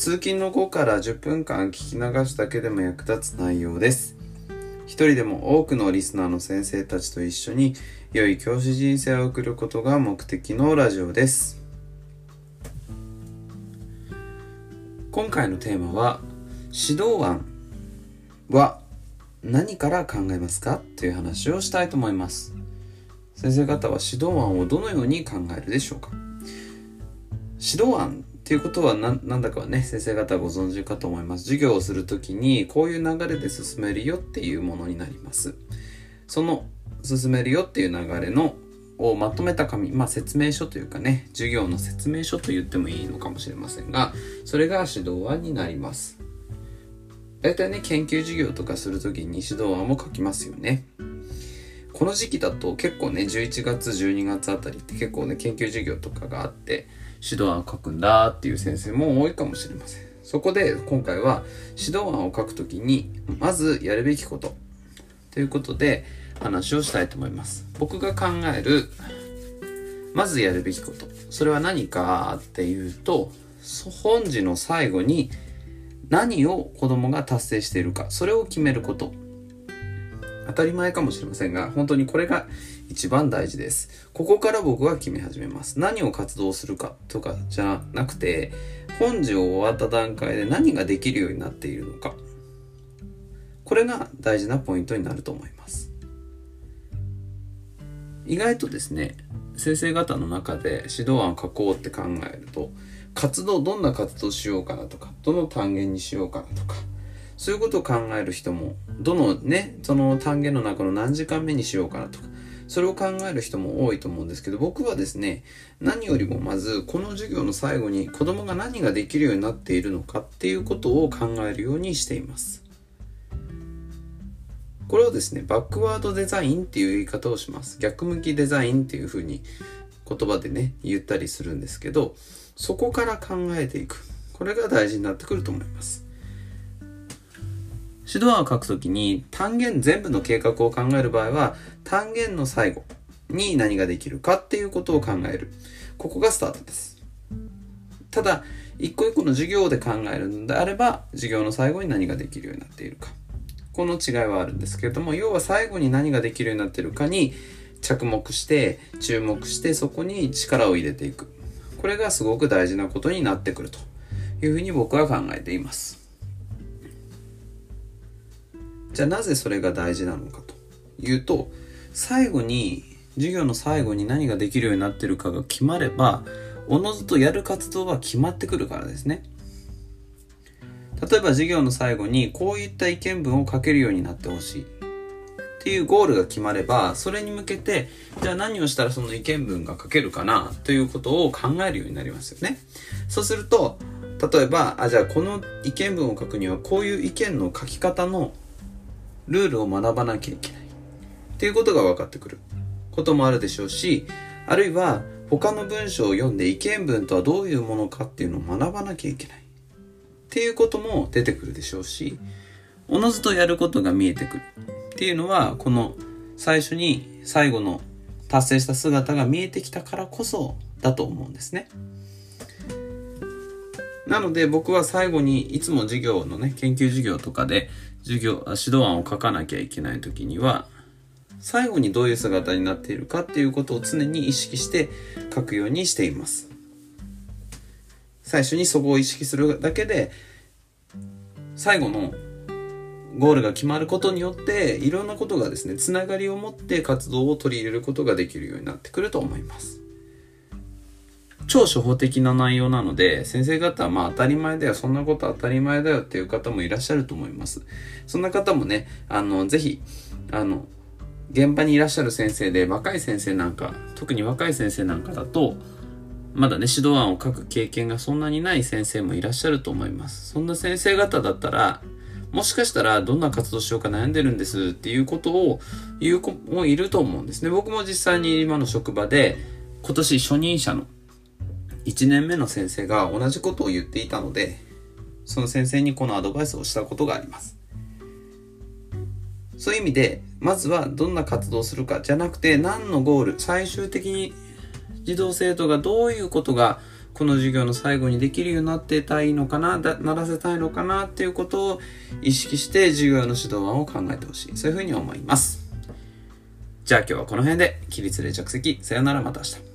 通勤の後から10分間聞き流すだけでも役立つ内容です。一人でも多くのリスナーの先生たちと一緒に良い教師人生を送ることが目的のラジオです。今回のテーマは指導案は何から考えますか？という話をしたいと思います。先生方は指導案をどのように考えるでしょうか？指導案っていうことはなんだかね、先生方ご存知かと思います。授業をするときにこういう流れで進めるよっていうものになります。その進めるよっていう流れのをまとめた紙、まあ説明書というかね、授業の説明書と言ってもいいのかもしれませんが、それが指導案になります。大体ね、研究授業とかするときに指導案を書きますよね。この時期だと結構ね、11月、12月あたりって結構ね、研究授業とかがあって、指導案を書くんだっていう先生も多いかもしれません。そこで今回は指導案を書くときに、まずやるべきことということで話をしたいと思います。僕が考える、まずやるべきこと。それは何かっていうと、本時の最後に何を子供が達成しているか、それを決めること。当たり前かもしれませんが、本当にこれが一番大事です。ここから僕は決め始めます。何を活動するかとかじゃなくて、本事を終わった段階で何ができるようになっているのか。これが大事なポイントになると思います。意外とですね、先生方の中で指導案を書こうって考えると、活動、どんな活動しようかなとか、どの単元にしようかなとか、そういうことを考える人も、どのね、その単元の中の何時間目にしようかなとか、それを考える人も多いと思うんですけど、僕はですね、何よりもまず、この授業の最後に子供が何ができるようになっているのかっていうことを考えるようにしています。これをですね、バックワードデザインっていう言い方をします。逆向きデザインっていうふうに言葉でね、言ったりするんですけど、そこから考えていく。これが大事になってくると思います。指導案を書くときに単元全部の計画を考える場合は単元の最後に何ができるかっていうことを考える。ここがスタートです。ただ、一個一個の授業で考えるのであれば、授業の最後に何ができるようになっているか。この違いはあるんですけれども、要は最後に何ができるようになっているかに着目して、注目して、そこに力を入れていく。これがすごく大事なことになってくるというふうに僕は考えています。じゃあなぜそれが大事なのかというと最後に授業の最後に何ができるようになってるかが決まればおのずとやる活動は決まってくるからですね。例えば授業の最後にこういった意見文を書けるようになってほしい。っていうゴールが決まればそれに向けてじゃあ何をしたらその意見文が書けるかなということを考えるようになりますよね。そうすると例えばあじゃあこの意見文を書くにはこういう意見の書き方のルールを学ばなきゃいけない。っていうことが分かってくる。こともあるでしょうしあるいは他の文章を読んで意見文とはどういうものかっていうのを学ばなきゃいけない。っていうことも出てくるでしょうしおのずとやることが見えてくる。っていうのはこの最初に最後の達成した姿が見えてきたからこそだと思うんですね。なので僕は最後にいつも授業のね、研究授業とかで授業、指導案を書かなきゃいけない時には、最後にどういう姿になっているかっていうことを常に意識して書くようにしています。最初にそこを意識するだけで、最後のゴールが決まることによって、いろんなことがですね、つながりを持って活動を取り入れることができるようになってくると思います。超初歩的な内容なので、先生方はまあ当たり前だよ、そんなこと当たり前だよっていう方もいらっしゃると思います。そんな方もね、あの、ぜひ、あの、現場にいらっしゃる先生で、若い先生なんか、特に若い先生なんかだと、まだね、指導案を書く経験がそんなにない先生もいらっしゃると思います。そんな先生方だったら、もしかしたらどんな活動しようか悩んでるんですっていうことを言う子もいると思うんですね。僕も実際に今の職場で今年初任者の1年目の先生が同じことを言っていたので、その先生にこのアドバイスをしたことがあります。そういう意味で、まずはどんな活動をするかじゃなくて何のゴール、最終的に児童生徒がどういうことがこの授業の最後にできるようになってたいのかな、ならせたいのかなっていうことを意識して授業の指導案を考えてほしい。そういうふうに思います。じゃあ今日はこの辺で起立で着席。さよならまた明日。